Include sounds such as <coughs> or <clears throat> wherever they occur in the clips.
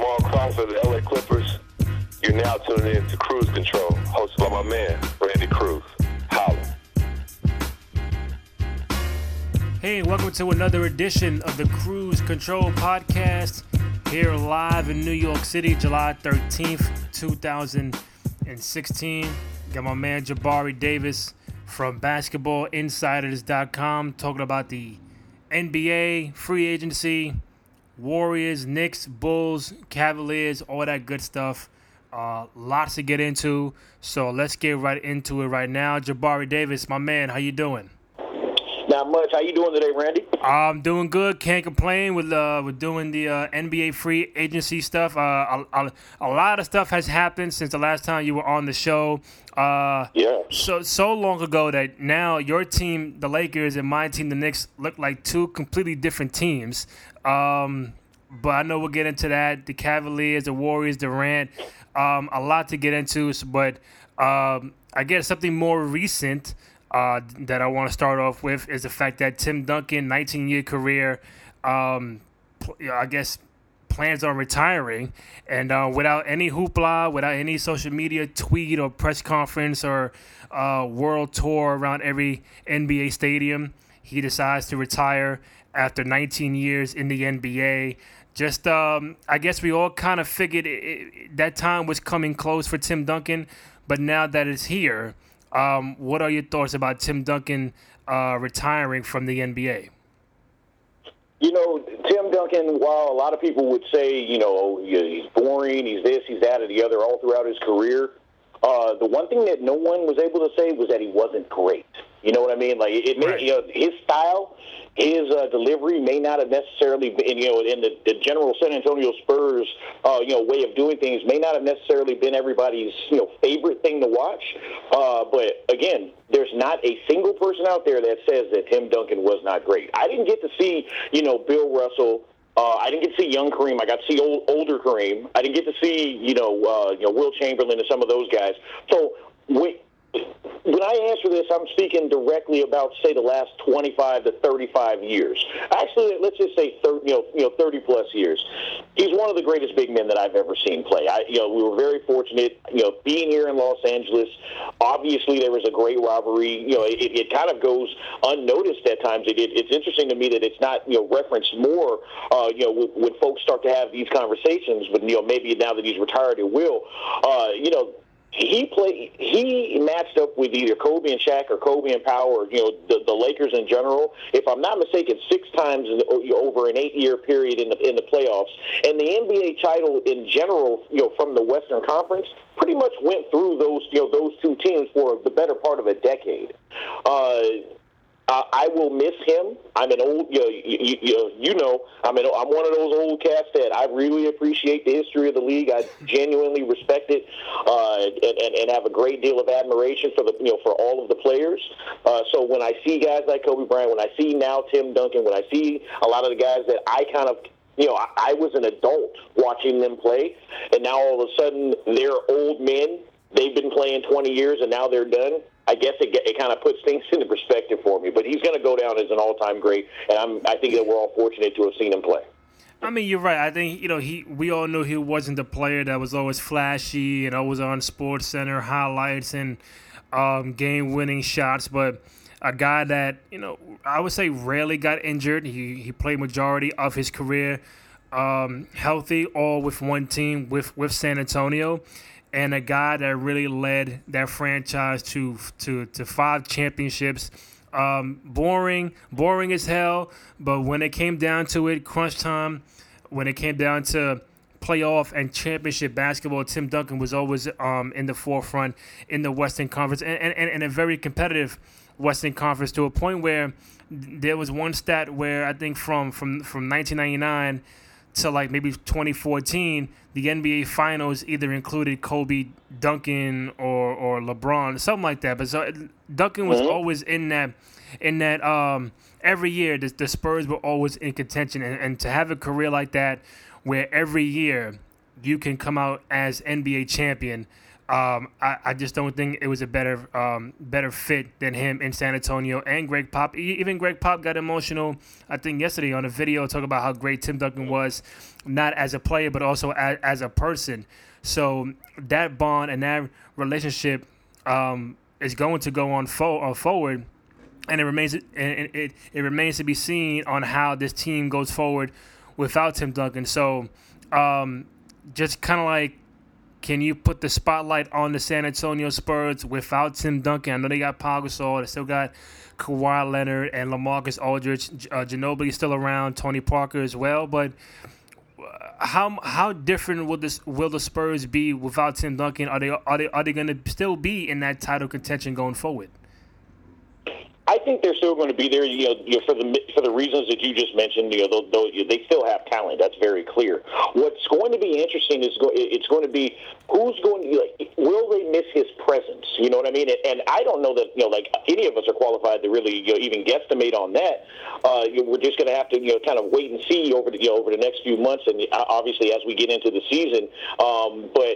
Jamal Crawford of the LA Clippers. You're now tuning in to Cruise Control, hosted by my man, Randy Cruz. Holla. Hey, welcome to another edition of the Cruise Control Podcast. Here live in New York City, July 13th, 2016. Got my man Jabari Davis from basketballinsiders.com talking about the NBA, free agency, Warriors, Knicks, Bulls, Cavaliers, all that good stuff. Uh, lots to get into. So let's get right into it right now. Jabari Davis, my man, how you doing? Not much. How you doing today, Randy? I'm doing good. Can't complain. With uh, with doing the uh, NBA free agency stuff. Uh, a, a, a, lot of stuff has happened since the last time you were on the show. Uh, yeah. So so long ago that now your team, the Lakers, and my team, the Knicks, look like two completely different teams. Um, but I know we'll get into that. The Cavaliers, the Warriors, Durant. Um, a lot to get into. But um, I guess something more recent uh, that I want to start off with is the fact that Tim Duncan, 19 year career, um, I guess plans on retiring, and uh, without any hoopla, without any social media tweet or press conference or uh, world tour around every NBA stadium, he decides to retire after 19 years in the NBA. Just, um, I guess we all kind of figured it, it, that time was coming close for Tim Duncan, but now that it's here, um, what are your thoughts about Tim Duncan uh, retiring from the NBA? You know, Tim Duncan, while a lot of people would say, you know, he's boring, he's this, he's that, or the other all throughout his career, uh, the one thing that no one was able to say was that he wasn't great. You know what I mean? Like it, it right. you know, his style, his uh, delivery may not have necessarily been, you know, in the, the general San Antonio Spurs, uh, you know, way of doing things may not have necessarily been everybody's, you know, favorite thing to watch. Uh, but again, there's not a single person out there that says that Tim Duncan was not great. I didn't get to see, you know, Bill Russell. Uh, I didn't get to see young Kareem. I got to see old, older Kareem. I didn't get to see, you know, uh, you know, Wilt Chamberlain and some of those guys. So, we, when I answer this, I'm speaking directly about, say, the last 25 to 35 years. Actually, let's just say 30, you know, you know, 30 plus years. He's one of the greatest big men that I've ever seen play. I, you know, we were very fortunate, you know, being here in Los Angeles. Obviously, there was a great rivalry. You know, it, it kind of goes unnoticed at times. It, it, it's interesting to me that it's not, you know, referenced more, uh, you know, when, when folks start to have these conversations. But you know, maybe now that he's retired, it will. Uh, you know, he played. He matched up with either Kobe and Shaq or Kobe and or you know the, the Lakers in general. If I'm not mistaken, six times over an eight-year period in the in the playoffs, and the NBA title in general, you know, from the Western Conference, pretty much went through those you know those two teams for the better part of a decade. Uh, uh, I will miss him. I'm an old, you know, you, you, you know I'm an, I'm one of those old cats that I really appreciate the history of the league. I genuinely respect it, uh, and, and, and have a great deal of admiration for the, you know, for all of the players. Uh, so when I see guys like Kobe Bryant, when I see now Tim Duncan, when I see a lot of the guys that I kind of you know, I, I was an adult watching them play, and now all of a sudden they're old men. They've been playing 20 years, and now they're done. I guess it, it kind of puts things <laughs> into perspective for me. But he's going to go down as an all-time great, and I'm, I think that we're all fortunate to have seen him play. I mean, you're right. I think you know he. We all knew he wasn't the player that was always flashy and always on Sports Center highlights and um, game-winning shots, but a guy that you know I would say rarely got injured. He he played majority of his career um, healthy, all with one team with with San Antonio and a guy that really led that franchise to to to five championships. Um, boring, boring as hell. But when it came down to it, crunch time, when it came down to playoff and championship basketball, Tim Duncan was always um, in the forefront in the Western Conference and, and, and a very competitive Western Conference to a point where there was one stat where I think from from from 1999 to like maybe 2014, the NBA Finals either included Kobe, Duncan, or or LeBron, something like that. But so Duncan was mm-hmm. always in that in that um, every year the, the Spurs were always in contention, and, and to have a career like that where every year you can come out as NBA champion. Um, I, I just don't think it was a better um, better fit than him in San Antonio and Greg Pop. Even Greg Pop got emotional. I think yesterday on a video talking about how great Tim Duncan was, not as a player but also as, as a person. So that bond and that relationship um, is going to go on fo- uh, forward, and it remains and it, it it remains to be seen on how this team goes forward without Tim Duncan. So um, just kind of like can you put the spotlight on the San Antonio Spurs without Tim Duncan? I know they got Pau Gasol, they still got Kawhi Leonard and LaMarcus Aldridge. Uh, Ginobili is still around, Tony Parker as well. But uh, how how different will this will the Spurs be without Tim Duncan? Are they are they are they going to still be in that title contention going forward? I think they're still going to be there. You know, you know, for the for the reasons that you just mentioned. You know, though, they still have talent. That's very clear. What's going to be interesting is go, it's going to be who's going to like, will they miss his presence? You know what I mean? And, and I don't know that you know like any of us are qualified to really you know, even guesstimate on that. Uh, you know, we're just going to have to you know kind of wait and see over the you know, over the next few months, and uh, obviously as we get into the season. Um, but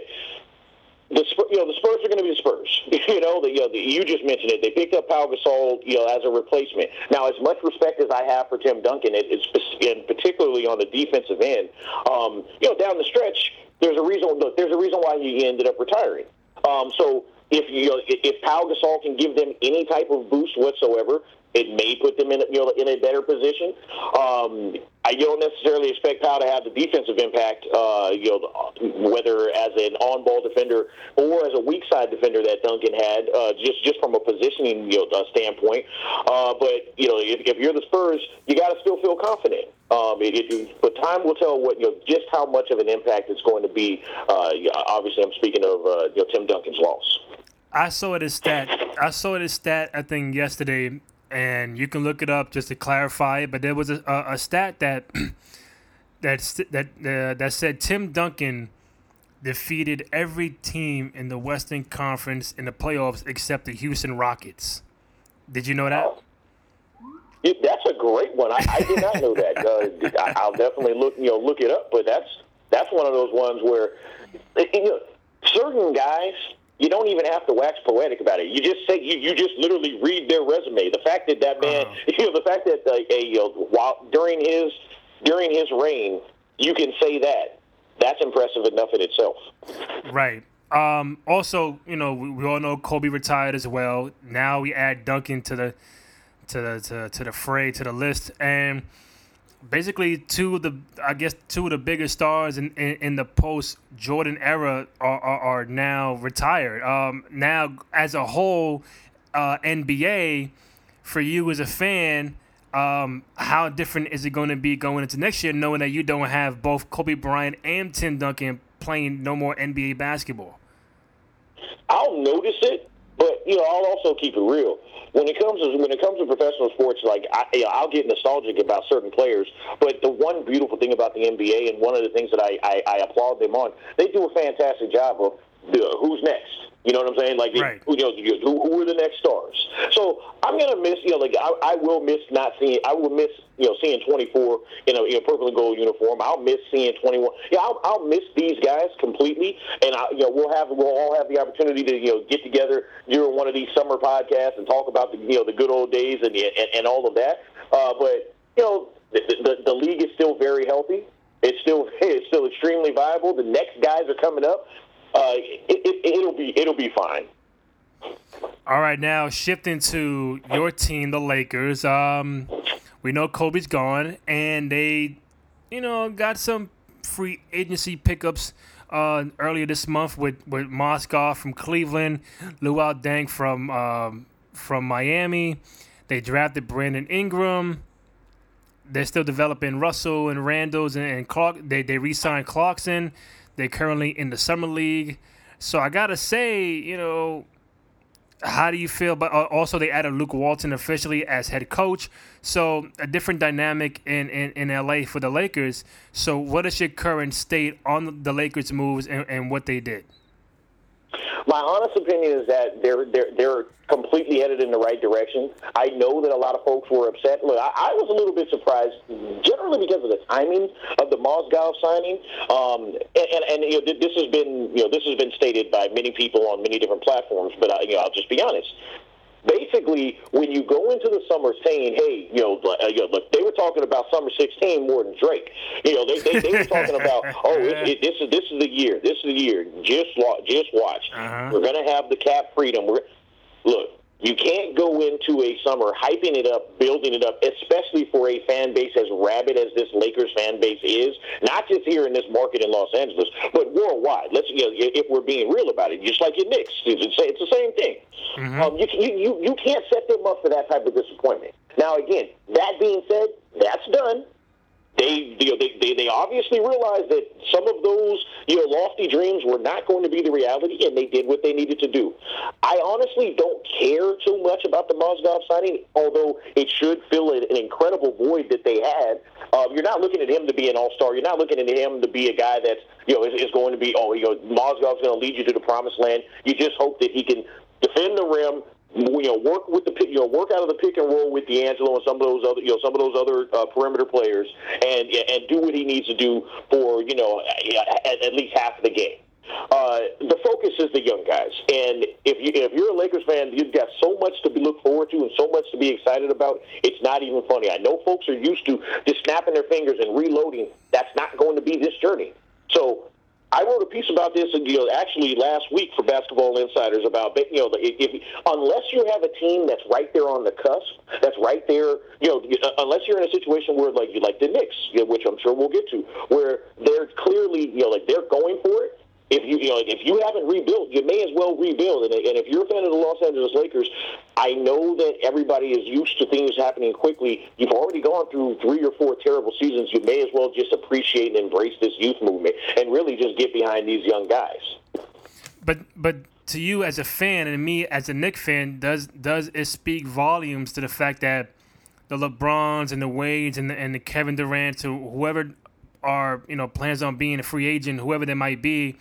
the you know the Spurs are going to be the Spurs. <laughs> you know, the, you know you just mentioned it. They picked up Pau Gasol, you know, as a replacement. Now, as much respect as I have for Tim Duncan, it, it's and particularly on the defensive end, um, you know, down the stretch, there's a reason. Look, there's a reason why he ended up retiring. Um, so if you know, if Pau Gasol can give them any type of boost whatsoever, it may put them in you know in a better position. Um, I don't necessarily expect Pau to have the defensive impact, uh, you know, whether as an on-ball defender or as a weak side defender that Duncan had, uh, just just from a positioning you know, standpoint. Uh, but you know, if, if you're the Spurs, you got to still feel confident. Um, it, it, but time will tell what you know just how much of an impact it's going to be. Uh, obviously, I'm speaking of uh, you know, Tim Duncan's loss. I saw it as stat. I saw it as stat. I think yesterday and you can look it up just to clarify it. But there was a, a, a stat that <clears throat> that that uh, that said Tim Duncan defeated every team in the Western Conference in the playoffs except the Houston Rockets. Did you know that? Oh. that's a great one. I, I did not know that. <laughs> Uh, I, will definitely look, you know, look it up. But that's that's one of those ones where you know, certain guys you don't even have to wax poetic about it. You just say you, you just literally read their resume. The fact that that man, uh-huh. <laughs> you know, the fact that uh, a, you know, while during his during his reign, you can say that. That's impressive enough in itself. Right. Um, also, you know, we, we all know Kobe retired as well. Now we add Duncan to the to the to, to the fray to the list and basically two of the I guess two of the biggest stars in, in, in the post Jordan era are, are, are, now retired. Um, now as a whole, uh, NBA for you as a fan, um, how different is it going to be going into next year, knowing that you don't have both Kobe Bryant and Tim Duncan playing no more NBA basketball? I'll notice it, but you know I'll also keep it real when it comes to when it comes to professional sports, like I, you know, I'll get nostalgic about certain players. But the one beautiful thing about the NBA, and one of the things that I, I, I applaud them on, they do a fantastic job of the, who's next. You know what I'm saying? Like, right. who, you know, who, who are the next stars? So I'm gonna miss. You know, like I, I will miss not seeing. I will miss. You know, seeing 24 in a, in a purple and gold uniform. I'll miss seeing 21. Yeah, I'll, I'll miss these guys completely. And I, you know, we'll have we'll all have the opportunity to you know get together during one of these summer podcasts and talk about the you know the good old days and and, and all of that. Uh, but you know, the, the the league is still very healthy. It's still <laughs> it's still extremely viable. The next guys are coming up uh, it, it, it'll be it'll be fine. All right, now shifting to your team, the Lakers. Um, we know Kobe's gone, and they, you know, got some free agency pickups uh, earlier this month with with Mozgov from Cleveland, Luol Deng from um, from Miami. They drafted Brandon Ingram. They're still developing Russell and Randles and, and Clark. They they re-signed Clarkson. They're currently in the summer league. So I gotta say, you know, how do you feel? But uh, also, they added Luke Walton officially as head coach, so a different dynamic in, in, in LA for the Lakers. So, what is your current state on the Lakers' moves and, and what they did? My honest opinion is that they're they're they're completely headed in the right direction. I know that a lot of folks were upset. Look, I, I was a little bit surprised, generally because of the timing of the Mozgov signing. Um, and and, and you know, this has been you know this has been stated by many people on many different platforms. But I, you know, I'll just be honest basically, when you go into the summer saying, "Hey, you know, uh, you know look, they were talking about summer 16 more than Drake. You know, they they, they were talking about, <laughs> oh, it, it, this is this is the year, this is the year. Just watch just watch. Uh-huh. We're gonna have the cap freedom. We're look. You can't go into a summer hyping it up, building it up, especially for a fan base as rabid as this Lakers fan base is, not just here in this market in Los Angeles, but worldwide. Let's, you know, if we're being real about it, just like your Knicks, it's, it's the same thing. Mm-hmm. Um, you, you, you can't set them up for that type of disappointment. Now, again, that being said, that's done they, you know, they, they, they obviously realized that some of those you know lofty dreams were not going to be the reality, and they did what they needed to do. I honestly don't care too much about the Mozgov signing, although it should fill an, incredible void that they had. Um, you're not looking at him to be an all-star. You're not looking at him to be a guy that's you know is, is going to be oh you know Mozgov's going to lead you to the promised land. You just hope that he can defend the rim, you know, work with the you know, work out of the pick and roll with D'Angelo and some of those other, you know, some of those other uh, perimeter players, and and do what he needs to do for you know at, at least half of the game. Uh, the focus is the young guys, and if you if you're a Lakers fan, you've got so much to be look forward to and so much to be excited about. It's not even funny. I know folks are used to just snapping their fingers and reloading. That's not going to be this journey. So I wrote a piece about this, you know, actually last week for Basketball Insiders about, you know, if, if unless you have a team that's right there on the cusp, that's right there, you know, uh, unless you're in a situation where like you like the Knicks, you know, which I'm sure we'll get to, where they're clearly, you know, like they're going for it if you you know if you haven't rebuilt, you may as well rebuild. And, and if you're a fan of the Los Angeles Lakers, I know that everybody is used to things happening quickly. You've already gone through three or four terrible seasons. You may as well just appreciate and embrace this youth movement and really just get behind these young guys. But but to you as a fan and me as a Knick fan, does does it speak volumes to the fact that the LeBrons and the Wades and the, and the Kevin Durant to whoever are you know plans on being a free agent, whoever they might be,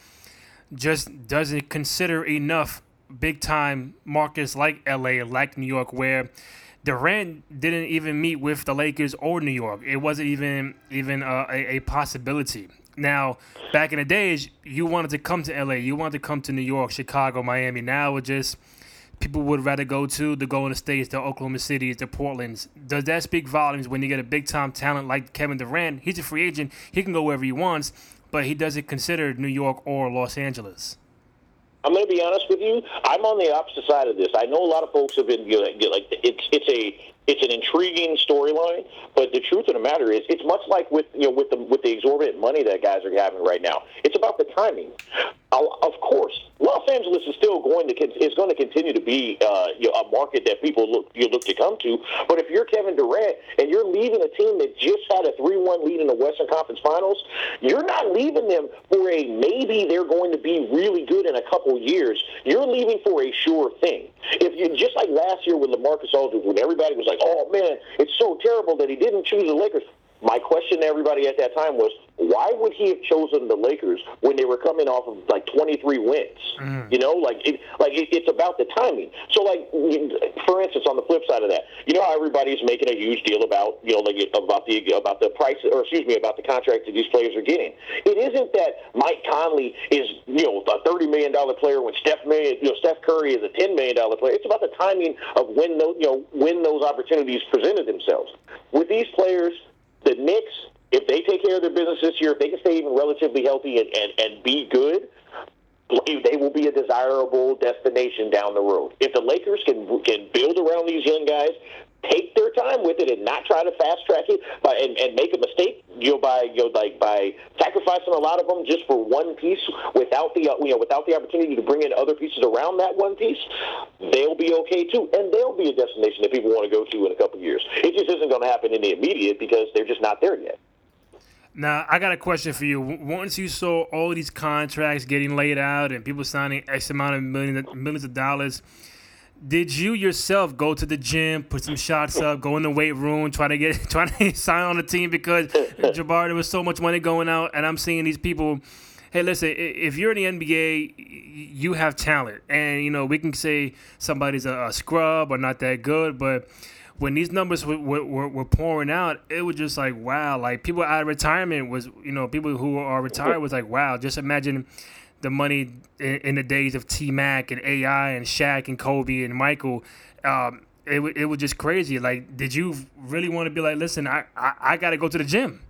just doesn't consider enough big time markets like LA, like New York, where Durant didn't even meet with the Lakers or New York. It wasn't even even uh, a, a, possibility. Now, back in the days, you wanted to come to LA, you wanted to come to New York, Chicago, Miami. Now it just people would rather go to the Golden States, the Oklahoma Cities, the Portlands. Does that speak volumes when you get a big time talent like Kevin Durant? He's a free agent. He can go wherever he wants, but he doesn't consider New York or Los Angeles. I'm going to be honest with you. I'm on the opposite side of this. I know a lot of folks have been you know, like it's it's a it's an intriguing storyline, but the truth of the matter is, it's much like with you know with the with the exorbitant money that guys are having right now. It's about the timing. Of course, Los Angeles is still going to is going to continue to be uh, you know, a market that people look you look to come to. But if you're Kevin Durant and you're leaving a team that just had a three-one lead in the Western Conference Finals, you're not leaving them for a maybe they're going to be really good in a couple years. You're leaving for a sure thing. If you just like last year with LaMarcus Aldridge, when everybody was like, "Oh man, it's so terrible that he didn't choose the Lakers." My question to everybody at that time was, why would he have chosen the Lakers when they were coming off of like 23 wins? Mm. You know, like it, like it, it's about the timing. So, like for instance, on the flip side of that, you know how everybody's making a huge deal about you know like about the about the price or excuse me about the contract that these players are getting. It isn't that Mike Conley is you know a 30 million dollar player when Steph May, you know Steph Curry is a 10 million dollar player. It's about the timing of when those you know when those opportunities presented themselves. With these players, the Knicks, if they take care of their business this year, if they can stay even relatively healthy and, and, and be good, they will be a desirable destination down the road. If the Lakers can can build around these young guys, take their time with it and not try to fast track it by, and, and make a mistake you know by you know like by sacrificing a lot of them just for one piece without the you know without the opportunity to bring in other pieces around that one piece they'll be okay too and they'll be a destination that people want to go to in a couple years it just isn't going to happen in the immediate because they're just not there yet now I got a question for you. Once you saw all these contracts getting laid out and people signing X amount of millions millions of dollars, did you yourself go to the gym, put some shots up, go in the weight room, try to get <laughs> try to sign on the team because <laughs> Jabbar there was so much money going out, and I'm seeing these people hey, listen, if you're in the NBA, you have talent, and you know we can say somebody's a, a scrub or not that good, but when these numbers were, were, were, pouring out, it was just like wow. Like people out of retirement was, you know, people who are retired was like wow. Just imagine the money in, in the days of T Mac and AI and Shaq and Kobe and Michael. Um, it it was just crazy. Like, did you really want to be like, listen, I I, I got to go to the gym?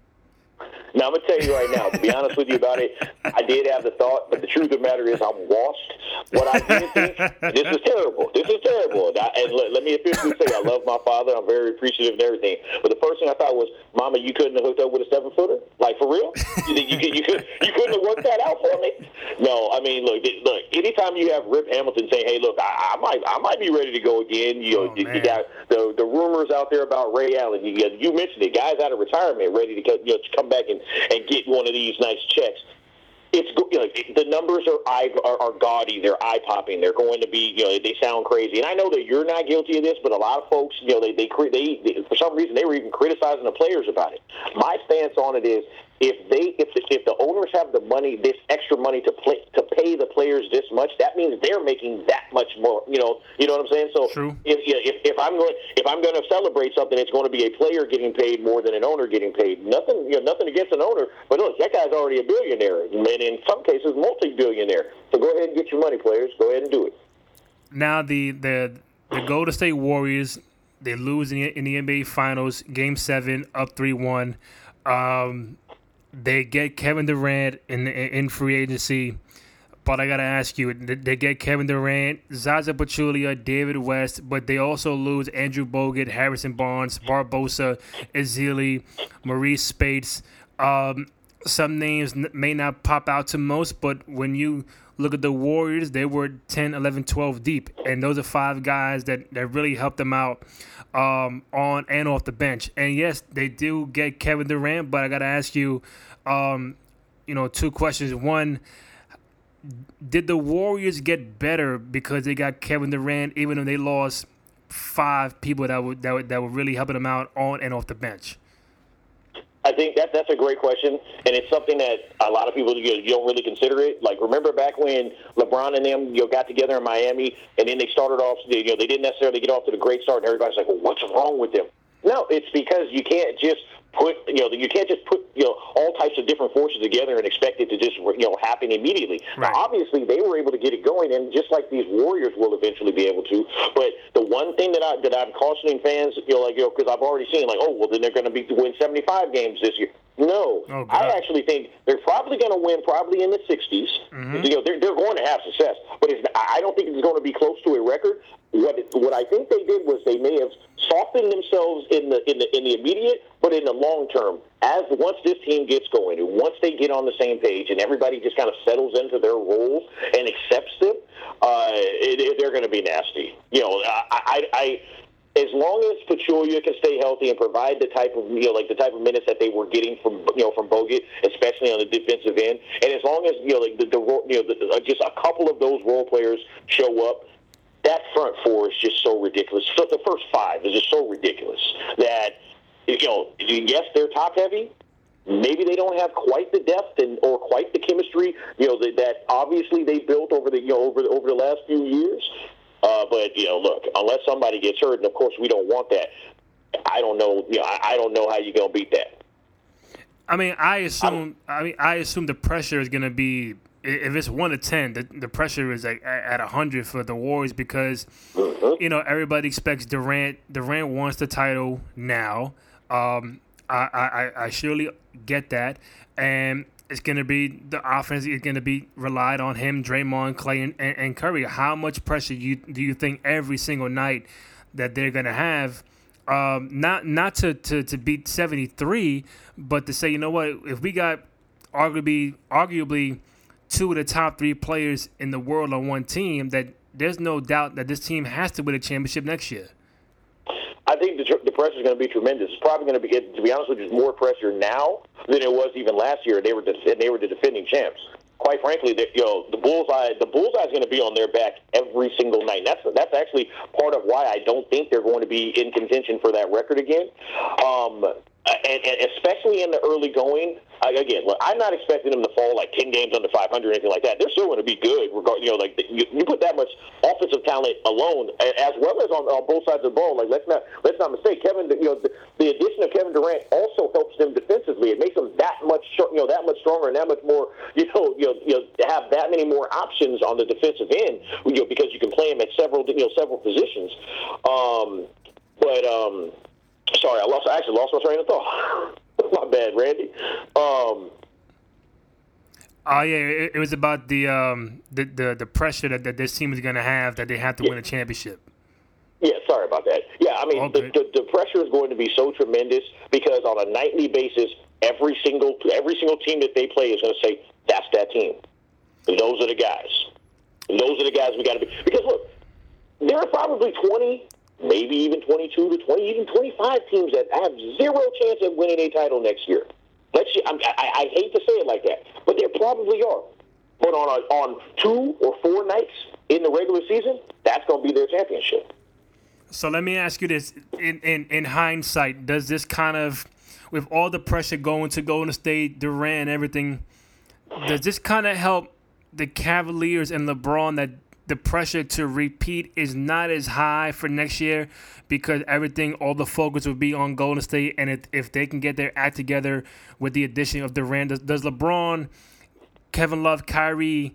Now, I'm going to tell you right now, to be honest with you about it, I did have the thought, but the truth of the matter is I'm washed. What I did think, this is terrible. This is terrible. And, I, and let, let, me officially say I love my father. I'm very appreciative and everything. But the first thing I thought was, Mama, you couldn't have hooked up with a seven footer? Like, for real? You, you, you, you, could, you couldn't have worked that out for me? No, I mean, look, look. anytime you have Rip Hamilton saying, hey, look, I, I might I might be ready to go again, you know, oh, you, you got the, the rumors out there about Ray Allen. You, you mentioned it, guys out of retirement ready to, you know, to come back and and get one of these nice checks. It's you know, the numbers are eye are, are gaudy. They're eye popping. They're going to be you know they sound crazy. And I know that you're not guilty of this, but a lot of folks you know they they, they, they for some reason they were even criticizing the players about it. My stance on it is if they if the, if the owners have the money, this extra money to play to pay the players this much, that means they're making that much more. You know, you know what I'm saying. So True. if if if I'm going if I'm going to celebrate something, it's going to be a player getting paid more than an owner getting paid. Nothing, you know, nothing against an owner, but look, that guy's already a billionaire, and in some cases, multi-billionaire. So go ahead and get your money, players. Go ahead and do it. Now the the the Golden State Warriors they lose in the, in the NBA Finals, Game Seven, up three one. Um, they get Kevin Durant in in free agency, but I gotta ask you, they get Kevin Durant, Zaza Pachulia, David West, but they also lose Andrew Bogut, Harrison Barnes, Barbosa, Ezeli, Marreese Speights. Um, some names may not pop out to most, but when you look at the Warriors, they were 10, 11, 12 deep. And those are five guys that, that really helped them out um, on and off the bench. And yes, they do get Kevin Durant, but I got to ask you, um, you know, two questions. One, did the Warriors get better because they got Kevin Durant, even though they lost five people that were that were, that were really helping them out on and off the bench? I think that that's a great question, and it's something that a lot of people you, you don't really consider it. Like remember back when LeBron and them you know got together in Miami, and then they started off. You know they didn't necessarily get off to the great start, and everybody's like, "Well, what's wrong with them?" No, it's because you can't just put you know you can't just put you know all types of different forces together and expect it to just you know happen immediately. Right. Now, obviously, they were able to get it going, and just like these Warriors will eventually be able to. But the one thing that I that I'm cautioning fans, you know, like you know, because I've already seen like, oh well, then they're going to be win 75 games this year. No, oh, I actually think they're probably going to win, probably in the 60s. Mm-hmm. You know, they're, they're going to have success, but it's, I don't think it's going to be close to a record. What what I think they did was they may have softened themselves in the in the in the immediate, but in the long term, as once this team gets going, and once they get on the same page, and everybody just kind of settles into their roles and accepts them, uh, it, it, they're going to be nasty. You know, I, I, I as long as Pachulia can stay healthy and provide the type of you know like the type of minutes that they were getting from you know from Bogut, especially on the defensive end, and as long as you know like the, the you know the, just a couple of those role players show up, that front four is just so ridiculous. So the first five is just so ridiculous that you know yes they're top heavy. Maybe they don't have quite the depth and or quite the chemistry, you know, that, that obviously they built over the you know over the, over the last few years. Uh, but you know, look, unless somebody gets hurt, and of course we don't want that. I don't know. You know, I, I don't know how you're gonna beat that. I mean, I assume. I, I mean, I assume the pressure is gonna be if it's one to ten, the, the pressure is like at hundred for the Warriors because mm-hmm. you know everybody expects Durant. Durant wants the title now. Um, I, I I surely get that, and it's going to be the offense is going to be relied on him, Draymond, Clay, and, and, Curry. How much pressure you do you think every single night that they're going to have? Um, not not to, to, to beat seventy three, but to say you know what if we got arguably arguably two of the top three players in the world on one team, that there's no doubt that this team has to win a championship next year. I think the, the pressure is going to be tremendous. It's probably going to be, to be honest with you, more pressure now than it was even last year. They were the, they were the defending champs. Quite frankly, the, you know, the bullseye the bullseye is going to be on their back every single night. And that's that's actually part of why I don't think they're going to be in contention for that record again. Um, and, and especially in the early going. Again, look, I'm not expecting them to fall like ten games under 500 or anything like that. They're still going to be good. Regard, you know, like you, you put that much offensive talent alone, as well as on, on both sides of the ball. Like let's not let's not mistake Kevin. You know, the, the addition of Kevin Durant also helps them defensively. It makes them that much you know that much stronger and that much more <laughs> you know you know, you know have that many more options on the defensive end. You know, because you can play them at several you know several positions. Um, but um, sorry, I lost. I actually lost my train of thought. <laughs> my bad, Randy. Um, Oh yeah, it, it was about the um the the, the pressure that, that this team is going to have that they have to Yeah. win a championship. Yeah, sorry about that. Yeah, I mean, All the, the, the pressure is going to be so tremendous because on a nightly basis, every single every single team that they play is going to say that's that team. And those are the guys. And those are the guys we got to be. Because look, there are probably twenty, maybe even twenty-two to twenty, even twenty-five teams that have zero chance of winning a title next year. Let's. I, I hate to say it like that, but there probably are. But on a, on two or four nights in the regular season, that's going to be their championship. So let me ask you this: in, in in hindsight, does this kind of, with all the pressure going to Golden State, Durant, everything, does this kind of help the Cavaliers and LeBron that the pressure to repeat is not as high for next year because everything, all the focus will be on Golden State, and if, if they can get their act together with the addition of Durant, does, does LeBron, Kevin Love, Kyrie,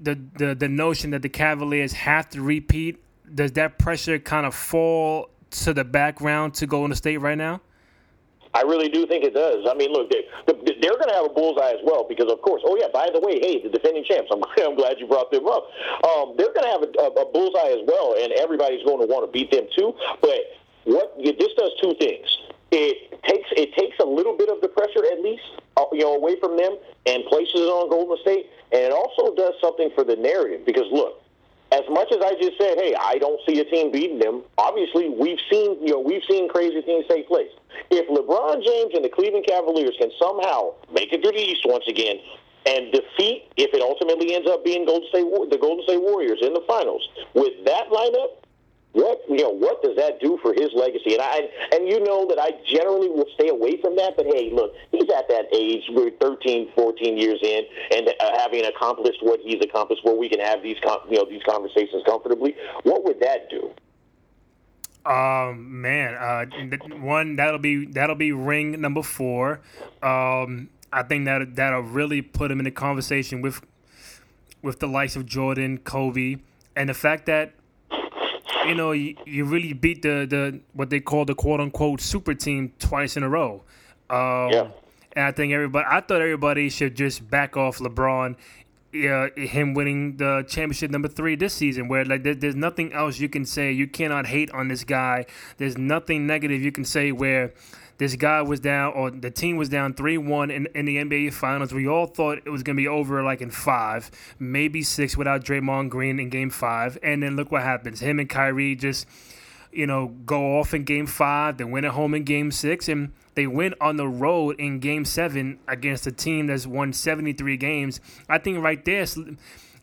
the, the the notion that the Cavaliers have to repeat, does that pressure kind of fall to the background to Golden State right now? I really do think it does. I mean, look, they, they're going to have a bullseye as well because, of course, oh yeah, by the way, hey, the defending champs. I'm, <laughs> I'm glad you brought them up. Um, they're going to have a, a, a bullseye as well, and everybody's going to want to beat them too. But what this does two things. It takes it takes a little bit of the pressure, at least, uh, you know, away from them, and places it on Golden State. And it also does something for the narrative because, look, as much as I just said, hey, I don't see a team beating them. Obviously, we've seen you know we've seen crazy things take place. If LeBron James and the Cleveland Cavaliers can somehow make it to the East once again and defeat, if it ultimately ends up being Golden State the Golden State Warriors in the finals with that lineup, what you know what does that do for his legacy? And I and you know that I generally will stay away from that. But hey, look, he's at that age, we're 13, 14 years in, and uh, having accomplished what he's accomplished, where we can have these you know these conversations comfortably. What would that do? Um, man, uh, one that'll be that'll be ring number four. Um, I think that that'll really put him in a conversation with with the likes of Jordan, Kobe, and the fact that you know you, you really beat the the what they call the quote unquote super team twice in a row. Um, Yeah. And I think everybody, I thought everybody should just back off LeBron, uh, him winning the championship number three this season. Where like there, there's nothing else you can say. You cannot hate on this guy. There's nothing negative you can say where this guy was down or the team was down three one in in the NBA Finals. We all thought it was gonna be over like in five, maybe six without Draymond Green in Game Five, and then look what happens. Him and Kyrie just you know, go off in game five, then win at home in game six, and they win on the road in game seven against a team that's won 73 games. I think right there,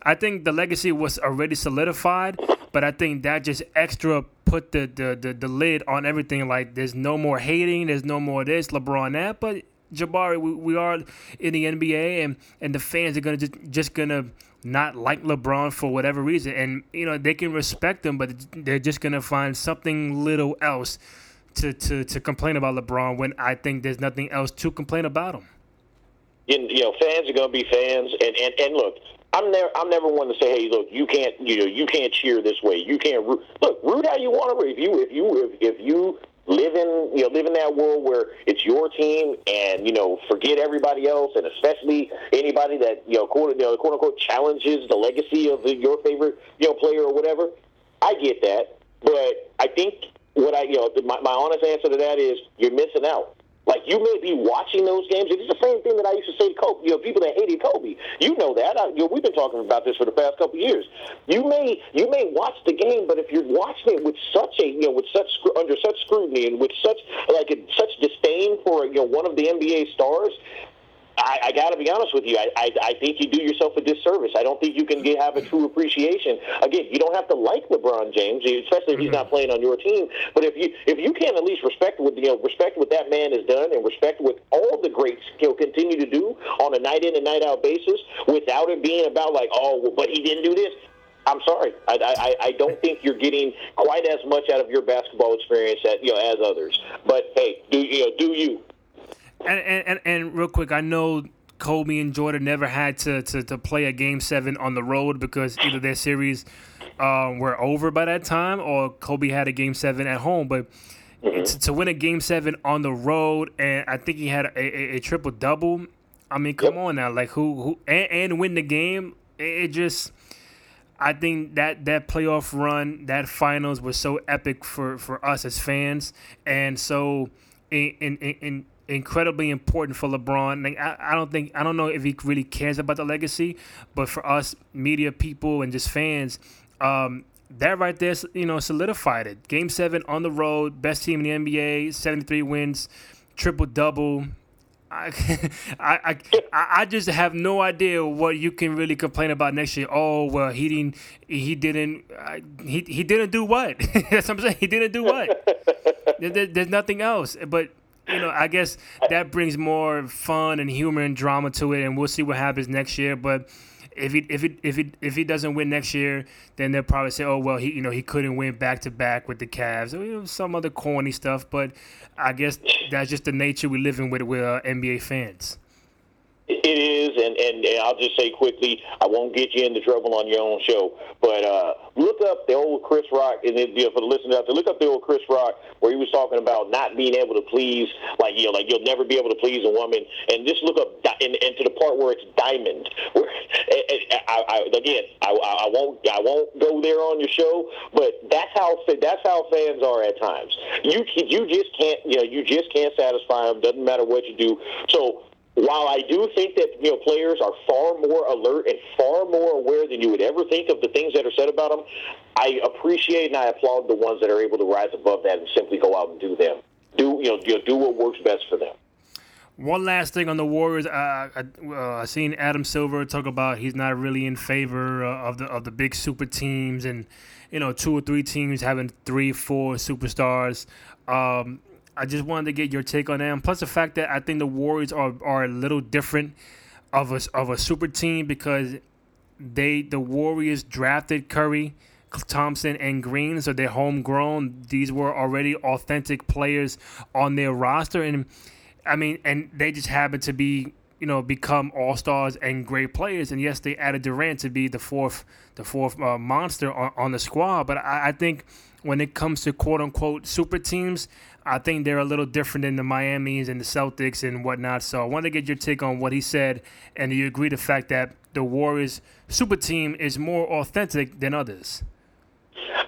I think the legacy was already solidified, but I think that just extra put the, the, the, the lid on everything. Like, there's no more hating, there's no more this, LeBron that, but Jabari, we, we are in the NBA, and, and the fans are gonna just just gonna not like LeBron for whatever reason, and you know they can respect him, but they're just gonna find something little else to to to complain about LeBron when I think there's nothing else to complain about him. You, you know, fans are going to be fans, and, and, and look, I'm never I'm never one to say, hey, look, you can't you know you can't cheer this way, you can't root. Look, root how you want to. If you if you if, if you live in you know live in that world where it's your team and you know forget everybody else and especially anybody that you know quote you know, quote unquote challenges the legacy of the, your favorite you know player or whatever. I get that, but I think what I you know my, my honest answer to that is you're missing out. Like you may be watching those games. It's the same thing that I used to say to Kobe. You know, people that hated Kobe. You know that. I, you know, we've been talking about this for the past couple years. You may you may watch the game, but if you're watching it with such a you know with such under such scrutiny and with such like such disdain for you know one of the NBA stars, I, I got to be honest with you. I, I, I think you do yourself a disservice. I don't think you can get, have a true appreciation. Again, you don't have to like LeBron James, especially if he's mm-hmm. not playing on your team. But if you if you can at least respect what you know respect what that man has done and respect what all the greats he'll continue to do on a night in and night out basis, without it being about like oh, well, but he didn't do this. I'm sorry. I, I, I don't think you're getting quite as much out of your basketball experience as you know as others. But hey, do you know do you? And, and and real quick, I know Kobe and Jordan never had to, to, to play a game seven on the road because either their series uh, were over by that time or Kobe had a game seven at home. But mm-hmm. to, to, win a game seven on the road, and I think he had a, a, a triple double. I mean, come yep. on now, like who who and, and win the game? It, it just. I think that that playoff run, that finals was so epic for, for us as fans, and so in in, in incredibly important for LeBron. Like, I, I don't think I don't know if he really cares about the legacy, but for us media people and just fans, um, that right there, you know, solidified it. Game seven on the road, best team in the NBA, seventy three wins, triple double. <laughs> I, I, I, I just have no idea what you can really complain about next year. Oh well, he didn't, he didn't, uh, he he didn't do what? <laughs> That's what I'm saying. He didn't do what? <laughs> there, there's nothing else. But you know, I guess that brings more fun and humor and drama to it, and we'll see what happens next year. But if he if he if he if he doesn't win next year, then they'll probably say, oh well, he you know he couldn't win back to back with the Cavs or you know, some other corny stuff. But I guess that's just the nature we live in with with uh, NBA fans. It is, and, and, and I'll just say quickly, I won't get you into trouble on your own show, but uh, look up the old Chris Rock, and then, you know, for the listeners out there, look up the old Chris Rock where he was talking about not being able to please, like you know, like you'll never be able to please a woman, and just look up and, and to the part where it's diamond. Where, <laughs> I, I, again, I, I won't I won't go there on your show, but that's how that's how fans are at times. You you just can't you know you just can't satisfy them. Doesn't matter what you do. So while I do think that you know players are far more alert and far more aware than you would ever think of the things that are said about them, I appreciate and I applaud the ones that are able to rise above that and simply go out and do them. Do you know, you know do what works best for them. One last thing on the Warriors, uh, I, uh, seen Adam Silver talk about he's not really in favor uh, of the of the big super teams and you know two or three teams having three, four superstars. Um, I just wanted to get your take on them. Plus the fact that I think the Warriors are, are a little different of a, of a super team because they the Warriors drafted Curry, Thompson, and Green, so they're homegrown. These were already authentic players on their roster, and I mean, and they just happen to be you know become all stars and great players. And yes, they added Durant to be the fourth the fourth uh, monster on, on the squad, but I, I think when it comes to quote unquote super teams, I think they're a little different than the Miami's and the Celtics and whatnot. So I want to get your take on what he said, and do you agree the fact that the Warriors super team is more authentic than others?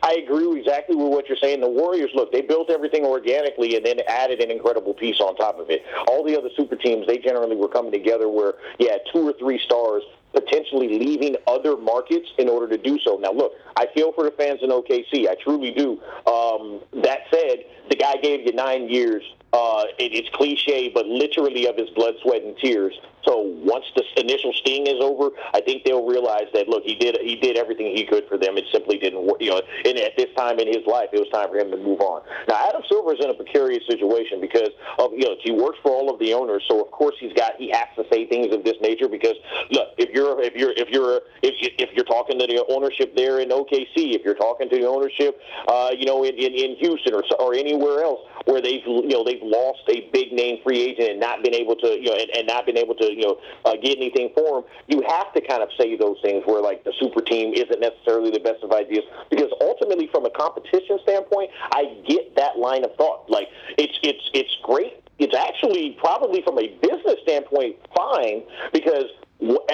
I agree exactly with what you're saying. The Warriors, look, they built everything organically and then added an incredible piece on top of it. All the other super teams, they generally were coming together where yeah, two or three stars potentially leaving other markets in order to do so. Now, look, I feel for the fans in OKC. I truly do. Um, that said, the guy gave you nine years. Uh, it, it's cliche, but literally of his blood, sweat, and tears so once the initial sting is over, I think they'll realize that look, he did he did everything he could for them. It simply didn't work. You know, and at this time in his life, it was time for him to move on. Now Adam Silver is in a precarious situation because of you know he works for all of the owners, so of course he's got he has to say things of this nature because look, if you're if you're if you're if, if you're talking to the ownership there in OKC, if you're talking to the ownership, uh, you know, in, in, in Houston or or anywhere else where they've you know they've lost a big name free agent and not been able to you know and, and not been able to you know uh, get anything for him, you have to kind of say those things where like the super team isn't necessarily the best of ideas because ultimately from a competition standpoint, I get that line of thought. Like it's it's it's great. It's actually probably from a business standpoint fine because look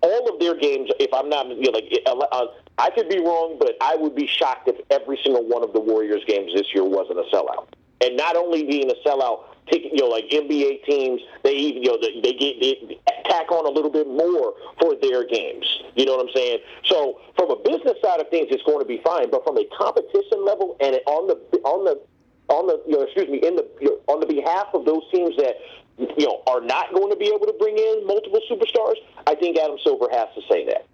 all of their games. If I'm not you know, like. Uh, I could be wrong, but I would be shocked if every single one of the Warriors games this year wasn't a sellout. And not only being a sellout, you know, like NBA teams, they even, you know, they get they tack on a little bit more for their games. You know what I'm saying? So from a business side of things, it's going to be fine. But from a competition level and on the on the on the you know, excuse me, in the you know, on the behalf of those teams that you know, are not going to be able to bring in multiple superstars, I think Adam Silver has to say that.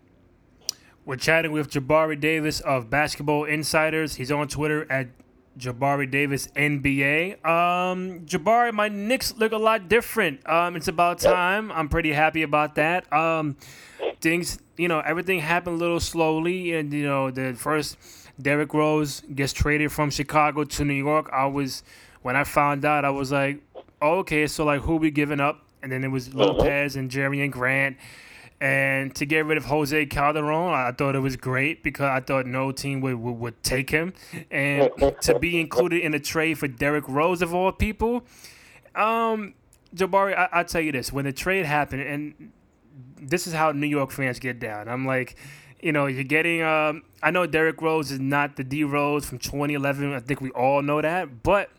We're chatting with Jabari Davis of Basketball Insiders. He's on Twitter at Jabari Davis NBA. Um, Jabari, my Knicks look a lot different. Um, it's about time. I'm pretty happy about that. Um, things, you know, everything happened a little slowly, and you know, the first Derrick Rose gets traded from Chicago to New York. I was when I found out, I was like, oh, okay, so like who we giving up? And then it was Lopez and Jerami Grant. And to get rid of Jose Calderon, I thought it was great because I thought no team would, would, would take him. And to be included in a trade for Derrick Rose, of all people, um, Jabari, I, I'll tell you this. When the trade happened, and this is how New York fans get down, I'm like, you know, you're getting. Um, I know Derrick Rose is not the D Rose from 2011. I think we all know that, but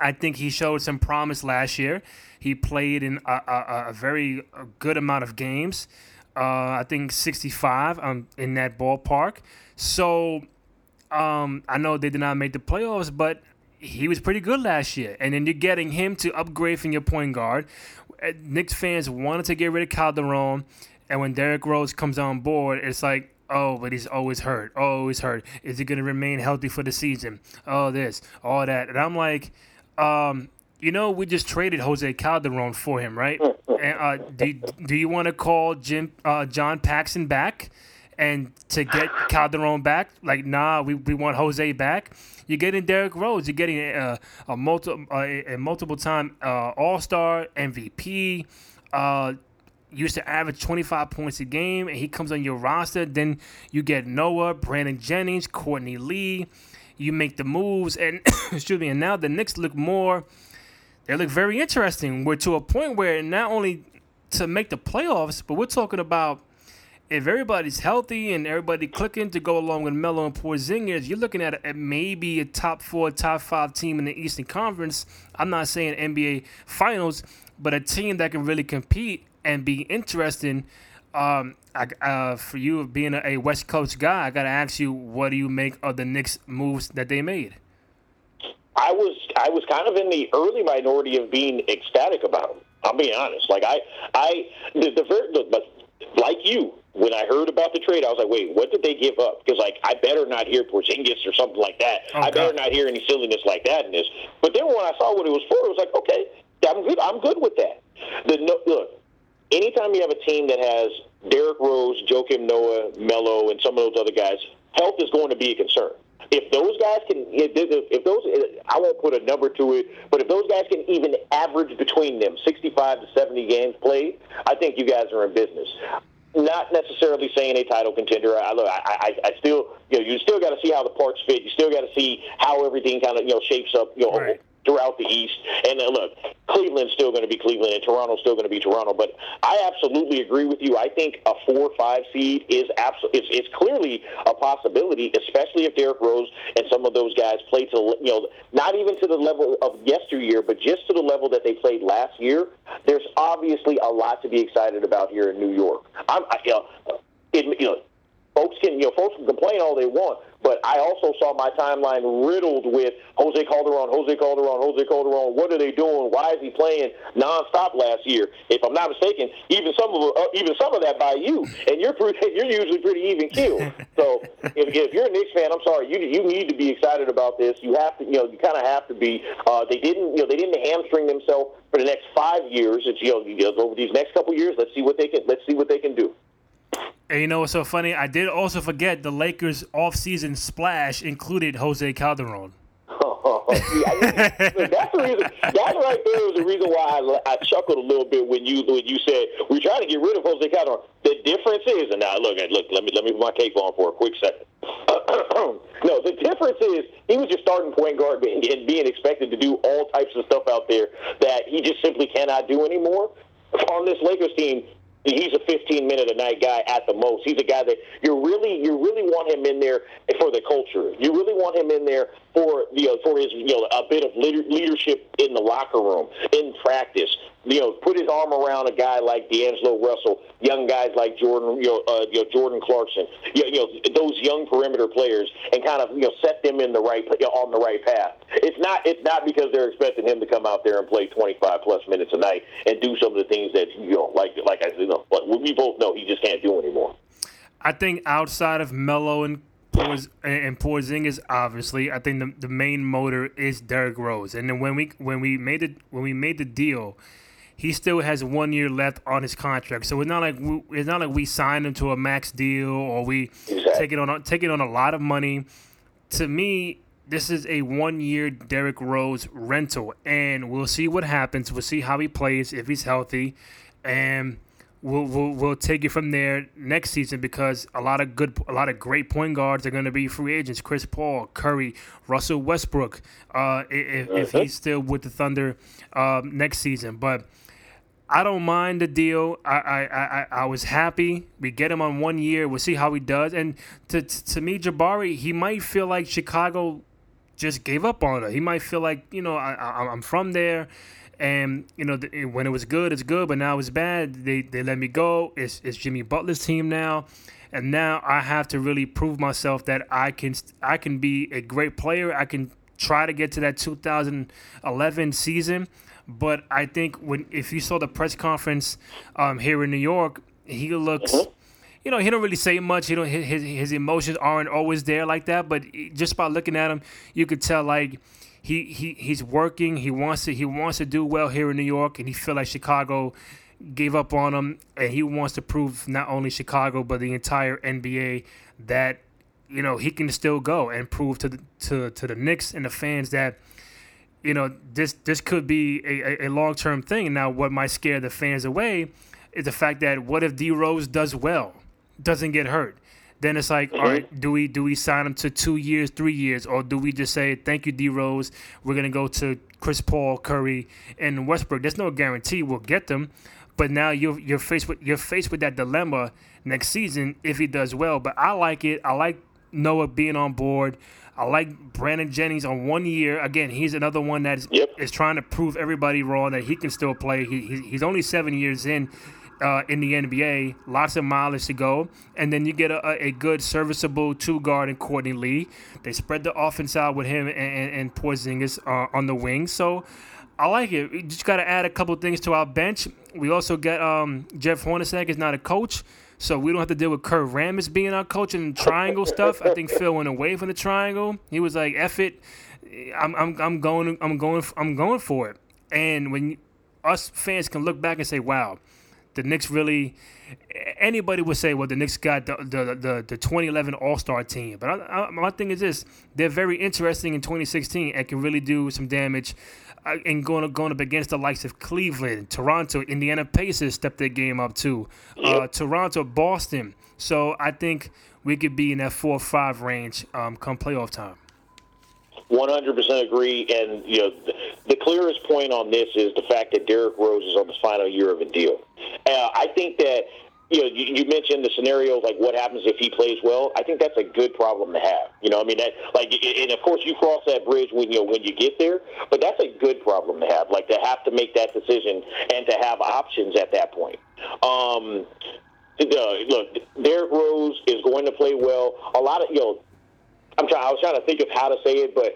I think he showed some promise last year. He played in a, a, a very good amount of games. Uh, I think 65 um, in that ballpark. So um, I know they did not make the playoffs, but he was pretty good last year. And then you're getting him to upgrade from your point guard. Uh, Knicks fans wanted to get rid of Calderon. And when Derrick Rose comes on board, it's like, oh, but he's always hurt. Always hurt. Is he going to remain healthy for the season? Oh, this, all that. And I'm like, um, you know, we just traded Jose Calderon for him, right? and, uh, do, do you want to call Jim uh, John Paxson back and to get Calderon back? Like, nah, we, we want Jose back. You're getting Derrick Rose. You're getting a, a, multi, a, a multiple time uh, All Star MVP. Uh, used to average 25 points a game, and he comes on your roster. Then you get Noah, Brandon Jennings, Courtney Lee. You make the moves, and <coughs> excuse me, and now the Knicks look more they look very interesting. We're to a point where not only to make the playoffs, but we're talking about if everybody's healthy and everybody clicking to go along with Melo and Porzingis, you're looking at, a, maybe a top four, top five team in the Eastern Conference. I'm not saying NBA Finals, but a team that can really compete and be interesting. Um, I, uh, for you being a, West Coast guy, I gotta ask you, what do you make of the Knicks moves that they made? I was I was kind of in the early minority of being ecstatic about them. I'm being honest. Like I I the, the, the but like you, when I heard about the trade, I was like, wait, what did they give up? Because like I better not hear Porzingis or something like that. Oh, I better not hear any silliness like that in this. But then when I saw what it was for, it was like, okay, I'm good. I'm good with that. The no, look, anytime you have a team that has Derrick Rose, Joakim Noah, Melo, and some of those other guys, health is going to be a concern if those guys can, if those, I won't put a number to it, but if those guys can even average between them 65 to 70 games played, I think you guys are in business. Not necessarily saying a title contender. I look, I, I, I still, you know, you still got to see how the parts fit. You still got to see how everything kind of, you know, shapes up. You know, right throughout the East. And uh, look, Cleveland's still going to be Cleveland, and Toronto's still going to be Toronto. But I absolutely agree with you. I think a four or five seed is absolutely it's, it's clearly a possibility, especially if Derrick Rose and some of those guys play to you know not even to the level of yesteryear, but just to the level that they played last year. There's obviously a lot to be excited about here in New York. I'm I, you know, it, you know folks can you know folks can complain all they want, but I also saw my timeline riddled with Jose Calderon, Jose Calderon, Jose Calderon. What are they doing? Why is he playing nonstop last year? If I'm not mistaken, even some of uh, even some of that by you, and you're pretty, <laughs> you're usually pretty even keeled. <laughs> So if, if you're a Knicks fan, I'm sorry, you you need to be excited about this. You have to, you know, you kind of have to be. Uh, they didn't, you know, they didn't hamstring themselves for the next five years. It's you know, you know, over these next couple years, let's see what they can let's see what they can do. And you know what's so funny? I did also forget the Lakers' offseason splash included Jose Calderon. <laughs> See, I <laughs> that's the reason. That right there was the reason why I, I chuckled a little bit when you when you said we're trying to get rid of Jose Calderon. The difference is, and now look, look, let me let me put my cape on for a quick second. <clears throat> no, the difference is he was your starting point guard and being expected to do all types of stuff out there that he just simply cannot do anymore. On this Lakers team, he's a 15 minute a night guy at the most. He's a guy that you really you really want him in there for the culture. You really want him in there for you know for his you know a bit of leadership in the locker room, in practice, you know, put his arm around a guy like D'Angelo Russell, young guys like Jordan, you know, uh, you know Jordan Clarkson, you, you know, those young perimeter players, and kind of you know set them in the right on the right path. It's not it's not because they're expecting him to come out there and play 25 plus minutes a night and do some of the things that you know, like like I you know, like we both know he just can't do anymore. I think outside of Melo and and Porzingis, obviously, I think the, the main motor is Derrick Rose. And then when we when we made it when we made the deal, he still has one year left on his contract. So it's not like we, it's not like we signed him to a max deal or we Exactly. take it on take it on a lot of money. To me, this is a one year Derrick Rose rental, and we'll see what happens. We'll see how he plays if he's healthy, and we'll we'll, we'll take it from there next season because a lot of good, a lot of great point guards are going to be free agents. Chris Paul, Curry, Russell Westbrook, uh, if, if he's still with the Thunder um, next season, but. I don't mind the deal. I, I, I, I was happy. We get him on one year. We'll see how he does. And to to me, Jabari, he might feel like Chicago just gave up on it. He might feel like you know I, I I'm from there, and you know when it was good, it's good, but now it's bad. They they let me go. It's it's Jimmy Butler's team now, and now I have to really prove myself that I can I can be a great player. I can try to get to that 2011 season. But I think when if you saw the press conference um, here in New York, he looks you know, he don't really say much. He don't his his, his emotions aren't always there like that. But just by looking at him, you could tell like he, he he's working. He wants to he wants to do well here in New York, and he feel like Chicago gave up on him, and he wants to prove not only Chicago but the entire NBA that you know he can still go and prove to the to to the Knicks and the fans that you know, this this could be a, a, a long term thing. Now, what might scare the fans away is the fact that what if D Rose does well, doesn't get hurt? Then it's like, all mm-hmm. right, do we do we sign him to two years, three years, or do we just say thank you, D Rose? We're gonna go to Chris Paul, Curry, and Westbrook. There's no guarantee we'll get them, but now you're you're faced with you're faced with that dilemma next season if he does well. But I like it. I like Noah being on board. I like Brandon Jennings on one year. Again, he's another one that is, Yep. is trying to prove everybody wrong that he can still play. He, he, he's only seven years in uh, in the NBA. Lots of mileage to go. And then you get a, a- good, serviceable two guard in Courtney Lee. They spread the offense out with him and, and, and Porzingis uh, on the wing. So I like it. We just got to add a couple things to our bench. We also get um, Jeff Hornacek is not a coach. So we don't have to deal with Kurt Rambis being our coach and triangle stuff. I think Phil went away from the triangle. He was like, "F it, I'm, I'm, I'm going, I'm going, I'm going for it." And when us fans can look back and say, "Wow, the Knicks really." Anybody would say, "Well, the Knicks got the the the, the 2011 All Star team," but I, I, my thing is this: they're very interesting in 2016 and can really do some damage. Uh, and going going up against the likes of Cleveland, Toronto, Indiana Pacers stepped their game up too. Uh, Toronto, Boston. So I think we could be in that four or five range um, come playoff time. One hundred percent agree, and you know the, clearest point on this is the fact that Derrick Rose is on the final year of a deal. Uh, I think that you know you, you mentioned the scenarios like what happens if he plays well. I think that's a good problem to have. You know, I mean that like, and of course you cross that bridge when you know, when you get there, but that's a good problem to have. Like to have to make that decision and to have options at that point. Um, the, look, Derrick Rose is going to play well. A lot of you know. I'm trying. I was trying to think of how to say it, but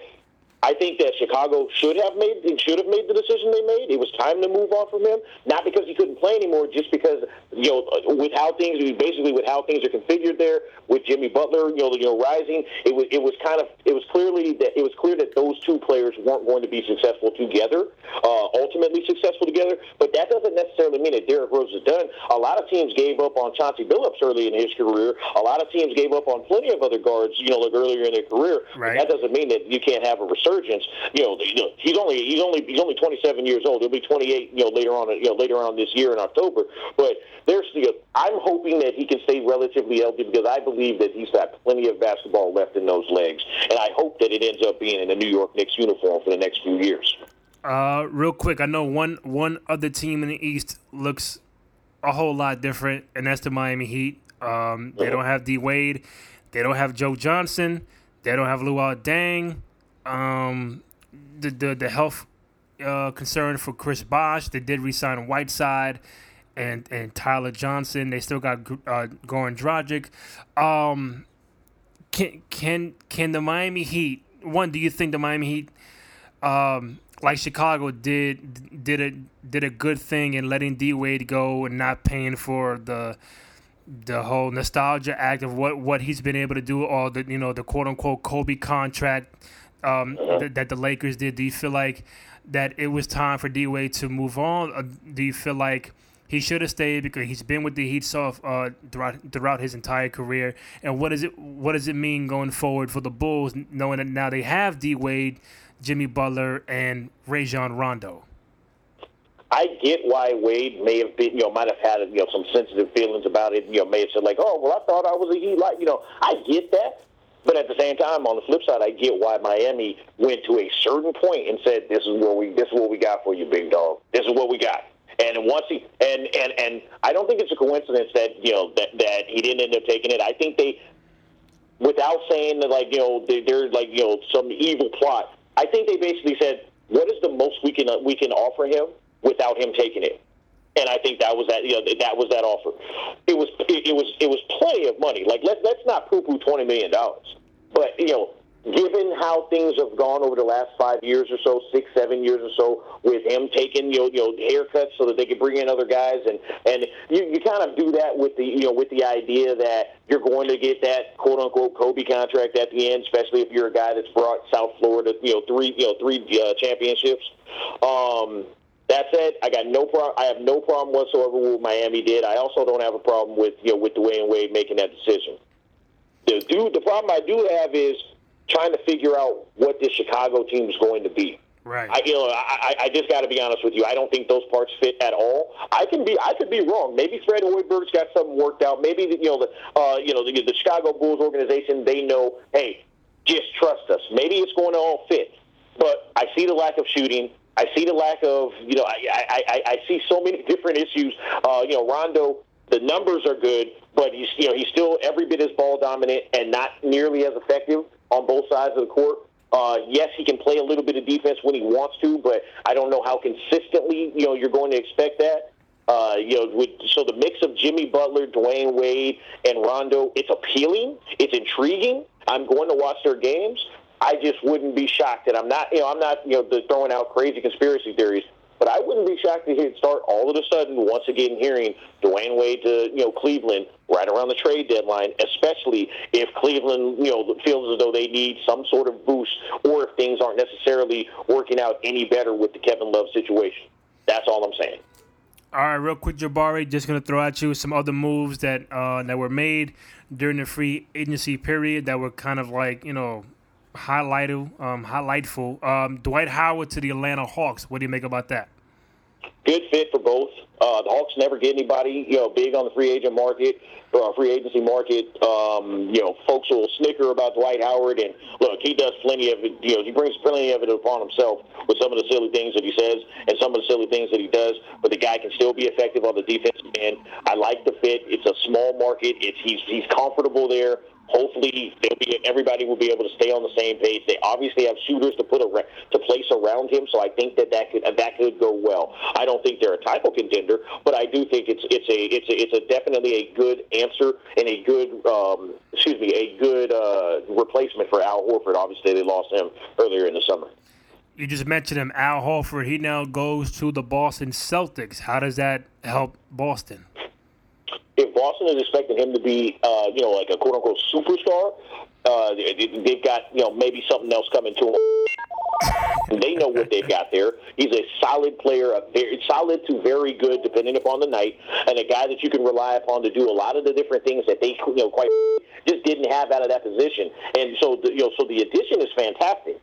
I think that Chicago should have made should have made the decision they made. It was time to move on from him, not because he couldn't play anymore, just because you know with how things basically with how things are configured there with Jimmy Butler, you know, you know rising. It was it was kind of it was clearly that it was clear that those two players weren't going to be successful together, uh, ultimately successful together. But that doesn't necessarily mean that Derrick Rose is done. A lot of teams gave up on Chauncey Billups early in his career. A lot of teams gave up on plenty of other guards, you know, like earlier in their career. Right. That doesn't mean that you can't have a resurgence. You know, you know, he's only he's only he's only 27 years old. He'll be 28, you know, later on, you know, later on this year in October. But there's, I'm hoping that he can stay relatively healthy because I believe that he's got plenty of basketball left in those legs, and I hope that it ends up being in a New York Knicks uniform for the next few years. Uh, real quick, I know one one other team in the East looks a whole lot different, and that's the Miami Heat. Um, they don't have D Wade, they don't have Joe Johnson, they don't have Luol Deng. Um, the the the health uh, concern for Chris Bosh. They did resign Whiteside and and Tyler Johnson. They still got uh, Goran Dragic. Um, can can can the Miami Heat? One, do you think the Miami Heat, um, like Chicago did, did a did a good thing in letting D Wade go and not paying for the the whole nostalgia act of what, what he's been able to do, or the you know the quote unquote Kobe contract um, th- that the Lakers did. Do you feel like that it was time for D Wade to move on? Do you feel like he should have stayed because he's been with the Heat uh, throughout throughout his entire career? And what does it what does it mean going forward for the Bulls, knowing that now they have D Wade, Jimmy Butler, and Rajon Rondo? I get why Wade may have been, you know, might have had, you know, some sensitive feelings about it. You know, may have said like, "Oh, well, I thought I was a Heat." Like, you know, I get that. But at the same time, on the flip side, I get why Miami went to a certain point and said, "This is what we, this is what we got for you, big dog. This is what we got." And once he and and and I don't think it's a coincidence that you know that that he didn't end up taking it. I think they, without saying that like you know they, they're like you know some evil plot. I think they basically said, "What is the most we can we can offer him?" without him taking it. And I think that was that. You know, that was that offer. It was it, it was it was plenty of money. Like let's let's not poo poo twenty million dollars. But you know, given how things have gone over the last five years or so, six, seven years or so, with him taking you know, you know haircuts so that they could bring in other guys, and and you, you kind of do that with the you know with the idea that you're going to get that quote unquote Kobe contract at the end, especially if you're a guy that's brought South Florida you know three you know three uh, championships. Um, that said, I got no problem. I have no problem whatsoever with what Miami did. I also don't have a problem with you know with Dwyane Wade making that decision. The dude, the problem I do have is trying to figure out what this Chicago team is going to be. Right. I, you know, I, I just got to be honest with you. I don't think those parts fit at all. I can be, I could be wrong. Maybe Fred Hoiberg's got something worked out. Maybe the, you know the, uh, you know the, the Chicago Bulls organization. They know, hey, just trust us. Maybe it's going to all fit. But I see the lack of shooting. I see the lack of, you know, I, I, I, I see so many <laughs> different issues. Uh, you know, Rondo, the numbers are good, but he's, you know, he's still every bit as ball dominant and not nearly as effective on both sides of the court. Uh, yes, he can play a little bit of defense when he wants to, but I don't know how consistently, you know, you're going to expect that. Uh, you know, with, so the mix of Jimmy Butler, Dwyane Wade, and Rondo, it's appealing, it's intriguing. I'm going to watch their games. I just wouldn't be shocked, and I'm not, you know, I'm not, you know, throwing out crazy conspiracy theories, but I wouldn't be shocked to hear, start all of a sudden once again hearing Dwyane Wade to, you know, Cleveland right around the trade deadline, especially if Cleveland, you know, feels as though they need some sort of boost, or if things aren't necessarily working out any better with the Kevin Love situation. That's all I'm saying. All right, real quick, Jabari. Just gonna throw at you some other moves that uh, that were made during the free agency period that were kind of like you know highlighted, um, highlightful. Um, Dwight Howard to the Atlanta Hawks. What do you make about that? Good fit for both. Uh, the Hawks never get anybody, you know, big on the free agent market, uh, free agency market. Um, you know, folks will snicker about Dwight Howard, and look, he does plenty of it. You know, he brings plenty of it upon himself with some of the silly things that he says and some of the silly things that he does. But the guy can still be effective on the defensive end. I like the fit. It's a small market. It's he's he's comfortable there. Hopefully, they'll be everybody will be able to stay on the same page. They obviously have shooters to put a, to place around him, so I think that that could that could go well. I don't think they're a title contender, but I do think it's it's a it's a, it's a definitely a good answer and a good um, excuse me a good uh, replacement for Al Horford. Obviously, they lost him earlier in the summer. You just mentioned him, Al Horford. He now goes to the Boston Celtics. How does that help Boston? If Boston is expecting him to be, uh, you know, like a quote unquote superstar, uh, they've got, you know, maybe something else coming to him. they know what they've got there. He's a solid player, a very solid to very good, depending upon the night, and a guy that you can rely upon to do a lot of the different things that they, you know, quite just didn't have out of that position. And so, the, you know, so the addition is fantastic.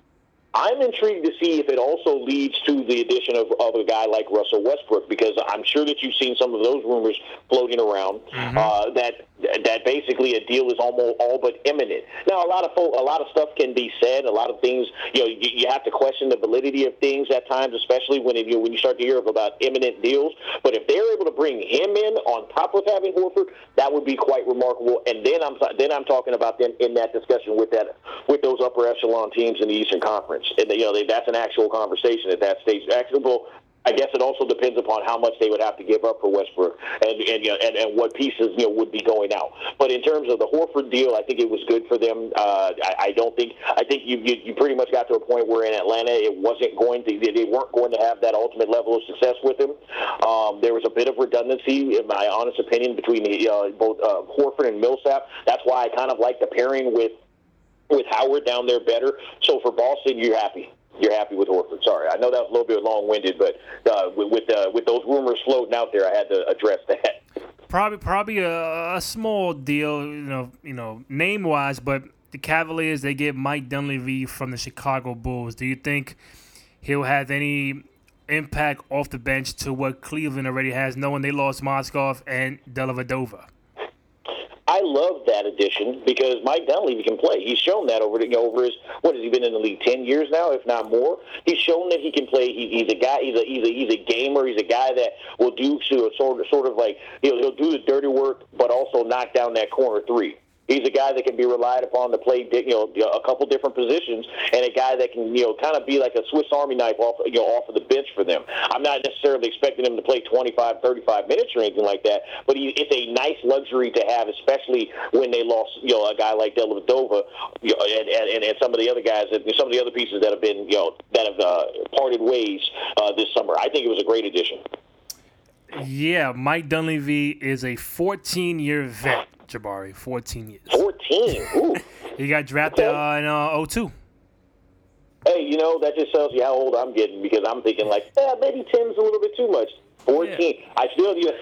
I'm intrigued to see if it also leads to the addition of, of a guy like Russell Westbrook because I'm sure that you've seen some of those rumors floating around mm-hmm. uh, that that basically a deal is almost all but imminent. Now, a lot of folk, a lot of stuff can be said. A lot of things, you know, you, you have to question the validity of things at times, especially when you when you start to hear about imminent deals. But if they're able to bring him in on top of having Horford, that would be quite remarkable. And then I'm then I'm talking about them in that discussion with that with those upper echelon teams in the Eastern Conference. And you know, they, that's an actual conversation at that stage. Actual I guess it also depends upon how much they would have to give up for Westbrook and and, you know, and and what pieces you know would be going out. But in terms of the Horford deal, I think it was good for them. Uh, I, I don't think I think you, you you pretty much got to a point where in Atlanta it wasn't going to they weren't going to have that ultimate level of success with him. Um, there was a bit of redundancy, in my honest opinion, between the, uh, both uh, Horford and Millsap. That's why I kind of like the pairing with with Howard down there better. So for Boston, you're happy you're happy with Horford. Sorry, I know that was a little bit long-winded, but uh, with with, uh, with those rumors floating out there, I had to address that. Probably, probably a, a small deal, you know, you know, name-wise, but the Cavaliers they get Mike Dunleavy from the Chicago Bulls. Do you think he'll have any impact off the bench to what Cleveland already has, knowing they lost Mozgov and Dellavedova? I love that addition because Mike Dunleavy can play. He's shown that over over his what has he been in the league ten years now, if not more. He's shown that he can play. He, he's a guy. He's a he's a he's a gamer. He's a guy that will do sort of sort of like he'll he'll do the dirty work, but also knock down that corner three. He's a guy that can be relied upon to play, you know, a couple different positions, and a guy that can, you know, kind of be like a Swiss Army knife off, you know, off of the bench for them. I'm not necessarily expecting him to play 25, 35 minutes or anything like that, but he, it's a nice luxury to have, especially when they lost, you know, a guy like Dellavedova you know, and, and, and some of the other guys, that, some of the other pieces that have been, you know, that have uh, parted ways uh, this summer. I think it was a great addition. Yeah, Mike Dunleavy is a 14 year vet. Jabari, 14 years. 14? Ooh. <laughs> he got drafted uh, in uh, 02. Hey, you know, that just tells you how old I'm getting because I'm thinking, like, yeah, maybe 10's a little bit too much. 14. Yeah. I still, you <laughs> know,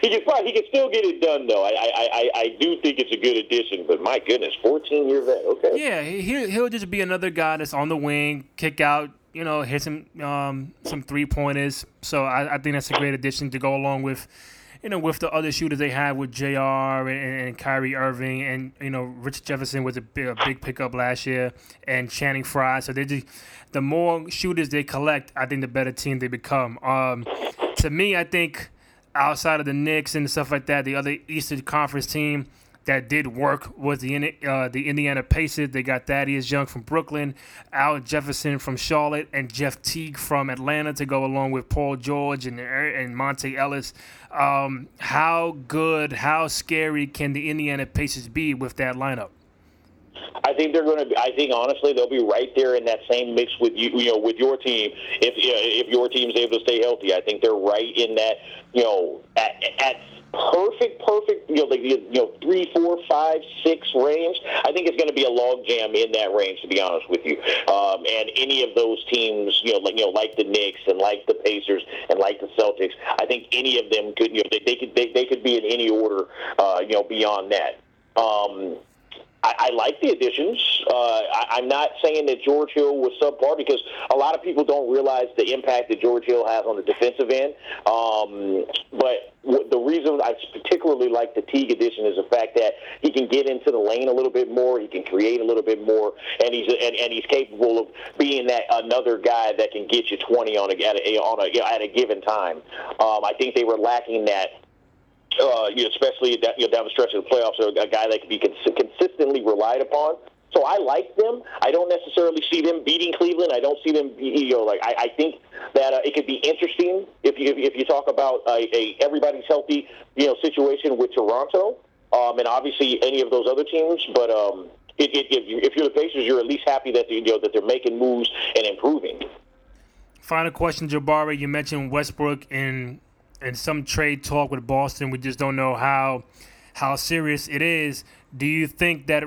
he can probably, he can still get it done though. I, I, I, I do think it's a good addition, but my goodness, 14 year vet. Okay. Yeah, he he'll just be another guy that's on the wing, kick out, you know, hit some um, some three pointers. So I, I think that's a great addition to go along with you know, with the other shooters they have with J.R. and, and Kyrie Irving, and you know, Rich Jefferson was a big, a big pickup last year, and Channing Frye. So they just the more shooters they collect, I think the better team they become. Um, to me, I think outside of the Knicks and stuff like that, the other Eastern Conference team that did work was the uh, the Indiana Pacers. They got Thaddeus Young from Brooklyn, Al Jefferson from Charlotte, and Jeff Teague from Atlanta to go along with Paul George and and Monta Ellis. Um, how good, how scary can the Indiana Pacers be with that lineup? I think they're going to. I think honestly, they'll be right there in that same mix with you. You know, with your team. If if your team's able to stay healthy, I think they're right in that. You know, at, at perfect, perfect, you know, like, you know, three, four, five, six range. I think it's going to be a log jam in that range, to be honest with you. Um, and any of those teams, you know, like you know, like the Knicks and like the Pacers and like the Celtics, I think any of them could, you know, they, they could they, they could be in any order, uh, you know, beyond that. Um, I, I like the additions. Uh, I, I'm not saying that George Hill was subpar because a lot of people don't realize the impact that George Hill has on the defensive end. Um, but the reason I particularly like the Teague addition is the fact that he can get into the lane a little bit more, he can create a little bit more, and he's and, and he's capable of being that another guy that can get you 20 on a at a, on a, at a given time. Um, I think they were lacking that uh, you know, especially you know, down the stretch of the playoffs, a, guy that can be cons- consistently relied upon. So I like them. I don't necessarily see them beating Cleveland. I don't see them, you know, like I, I think that uh, it could be interesting if you if you talk about a, a everybody's healthy, you know, situation with Toronto, um, and obviously any of those other teams. But um, it, it, if, if you're the Pacers, you're at least happy that you know that they're making moves and improving. Final question, Jabari. You mentioned Westbrook in and some trade talk with Boston. We just don't know how how serious it is. Do you think that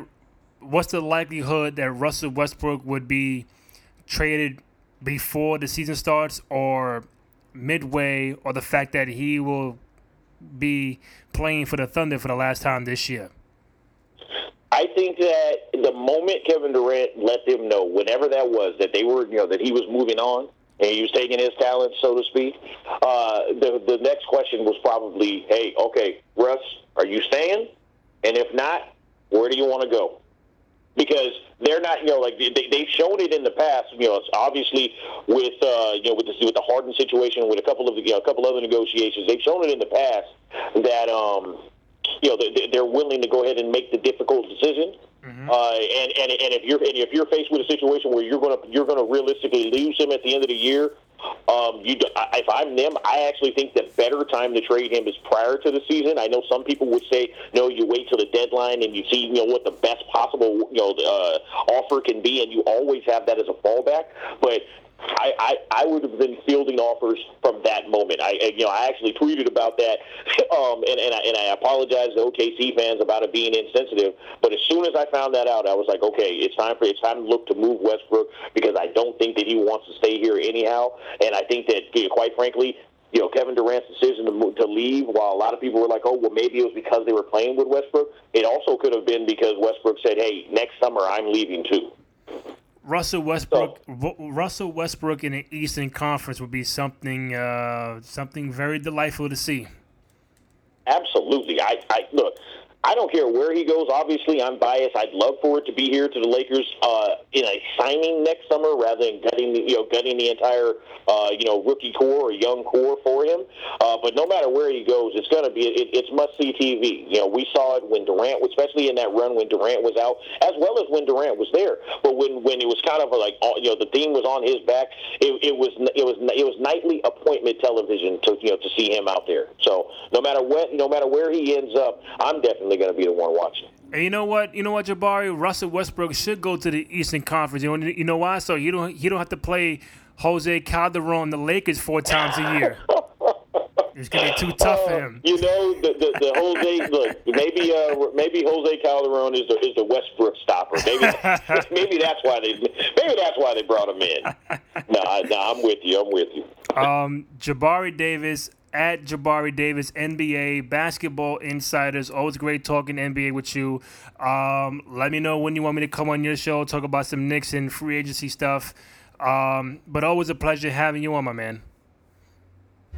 what's the likelihood that Russell Westbrook would be traded before the season starts or midway or the fact that he will be playing for the Thunder for the last time this year? I think that the moment Kevin Durant let them know, whenever that was, that they were, you know, that he was moving on, he was taking his talent, so to speak. Uh, the the next question was probably, "Hey, okay, Russ, are you staying?" And if not, where do you want to go? Because they're not, you know, like they, they've shown it in the past. You know, obviously with uh, you know with the with the Harden situation, with a couple of you know a couple other negotiations, they've shown it in the past that um, you know they're willing to go ahead and make the difficult decision. Mm-hmm. Uh, and, and and if you're and if you're faced with a situation where you're gonna you're gonna realistically lose him at the end of the year, um, you, if I'm them, I actually think the better time to trade him is prior to the season. I know some people would say, no, you wait till the deadline and you see, you know, what the best possible, you know, uh, offer can be, and you always have that as a fallback. But I, I, I would have been fielding offers from that moment. I, you know, I actually tweeted about that, <laughs> um, and and I, and I apologize to OKC fans about it being insensitive. But as soon as I found that out, I was like, okay, it's time for it's time to look to move Westbrook because I don't think that he wants to stay here anyhow, and I think that, quite frankly, you know, Kevin Durant's decision to move, to leave, while a lot of people were like, "Oh, well, maybe it was because they were playing with Westbrook." It also could have been because Westbrook said, "Hey, next summer I'm leaving too." Russell Westbrook, so, Russell Westbrook in the Eastern Conference would be something, uh, something very delightful to see. Absolutely, I, I look. I don't care where he goes. Obviously, I'm biased. I'd love for it to be here to the Lakers uh, in a signing next summer rather than gutting the, you know gutting the entire uh, you know rookie core or young core for him. Uh, but no matter where he goes, it's going to be it, it's must see TV. You know, we saw it when Durant, especially in that run when Durant was out, as well as when Durant was there. But when when it was kind of like you know the theme was on his back, it, it was it was it was nightly appointment television to you know to see him out there. So no matter what, no matter where he ends up, I'm definitely definitely going to be the one watching. And you know what? You know what, Jabari? Russell Westbrook should go to the Eastern Conference. You know, you know why? So you don't you don't have to play Jose Calderon, the Lakers, four times a year. <laughs> It's gonna be too tough for him. Uh, you know, the, the, the Jose look maybe uh, maybe Jose Calderon is the is the Westbrook stopper. Maybe <laughs> maybe that's why they maybe that's why they brought him in. No, nah, nah, I'm with you. I'm with you. Um, Jabari Davis, at Jabari Davis, NBA basketball insiders. Always great talking NBA with you. Um, let me know when you want me to come on your show, talk about some Knicks and free agency stuff. Um, but always a pleasure having you on, my man.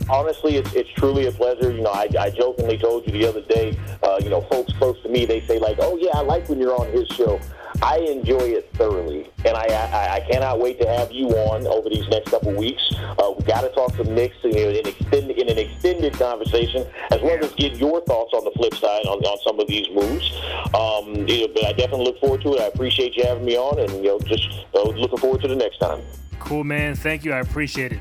Honestly, it's, it's truly a pleasure. You know, I, I jokingly told you the other day, uh, you know, folks close to me, they say, like, oh, yeah, I like when you're on his show. I enjoy it thoroughly, and I, I, I cannot wait to have you on over these next couple weeks. Uh, we got to talk some Knicks in, in, extend, in an extended conversation, as well as get your thoughts on the flip side on, on some of these moves. Um, you know, but I definitely look forward to it. I appreciate you having me on, and you know, just uh, looking forward to the next time. Cool, man. Thank you. I appreciate it.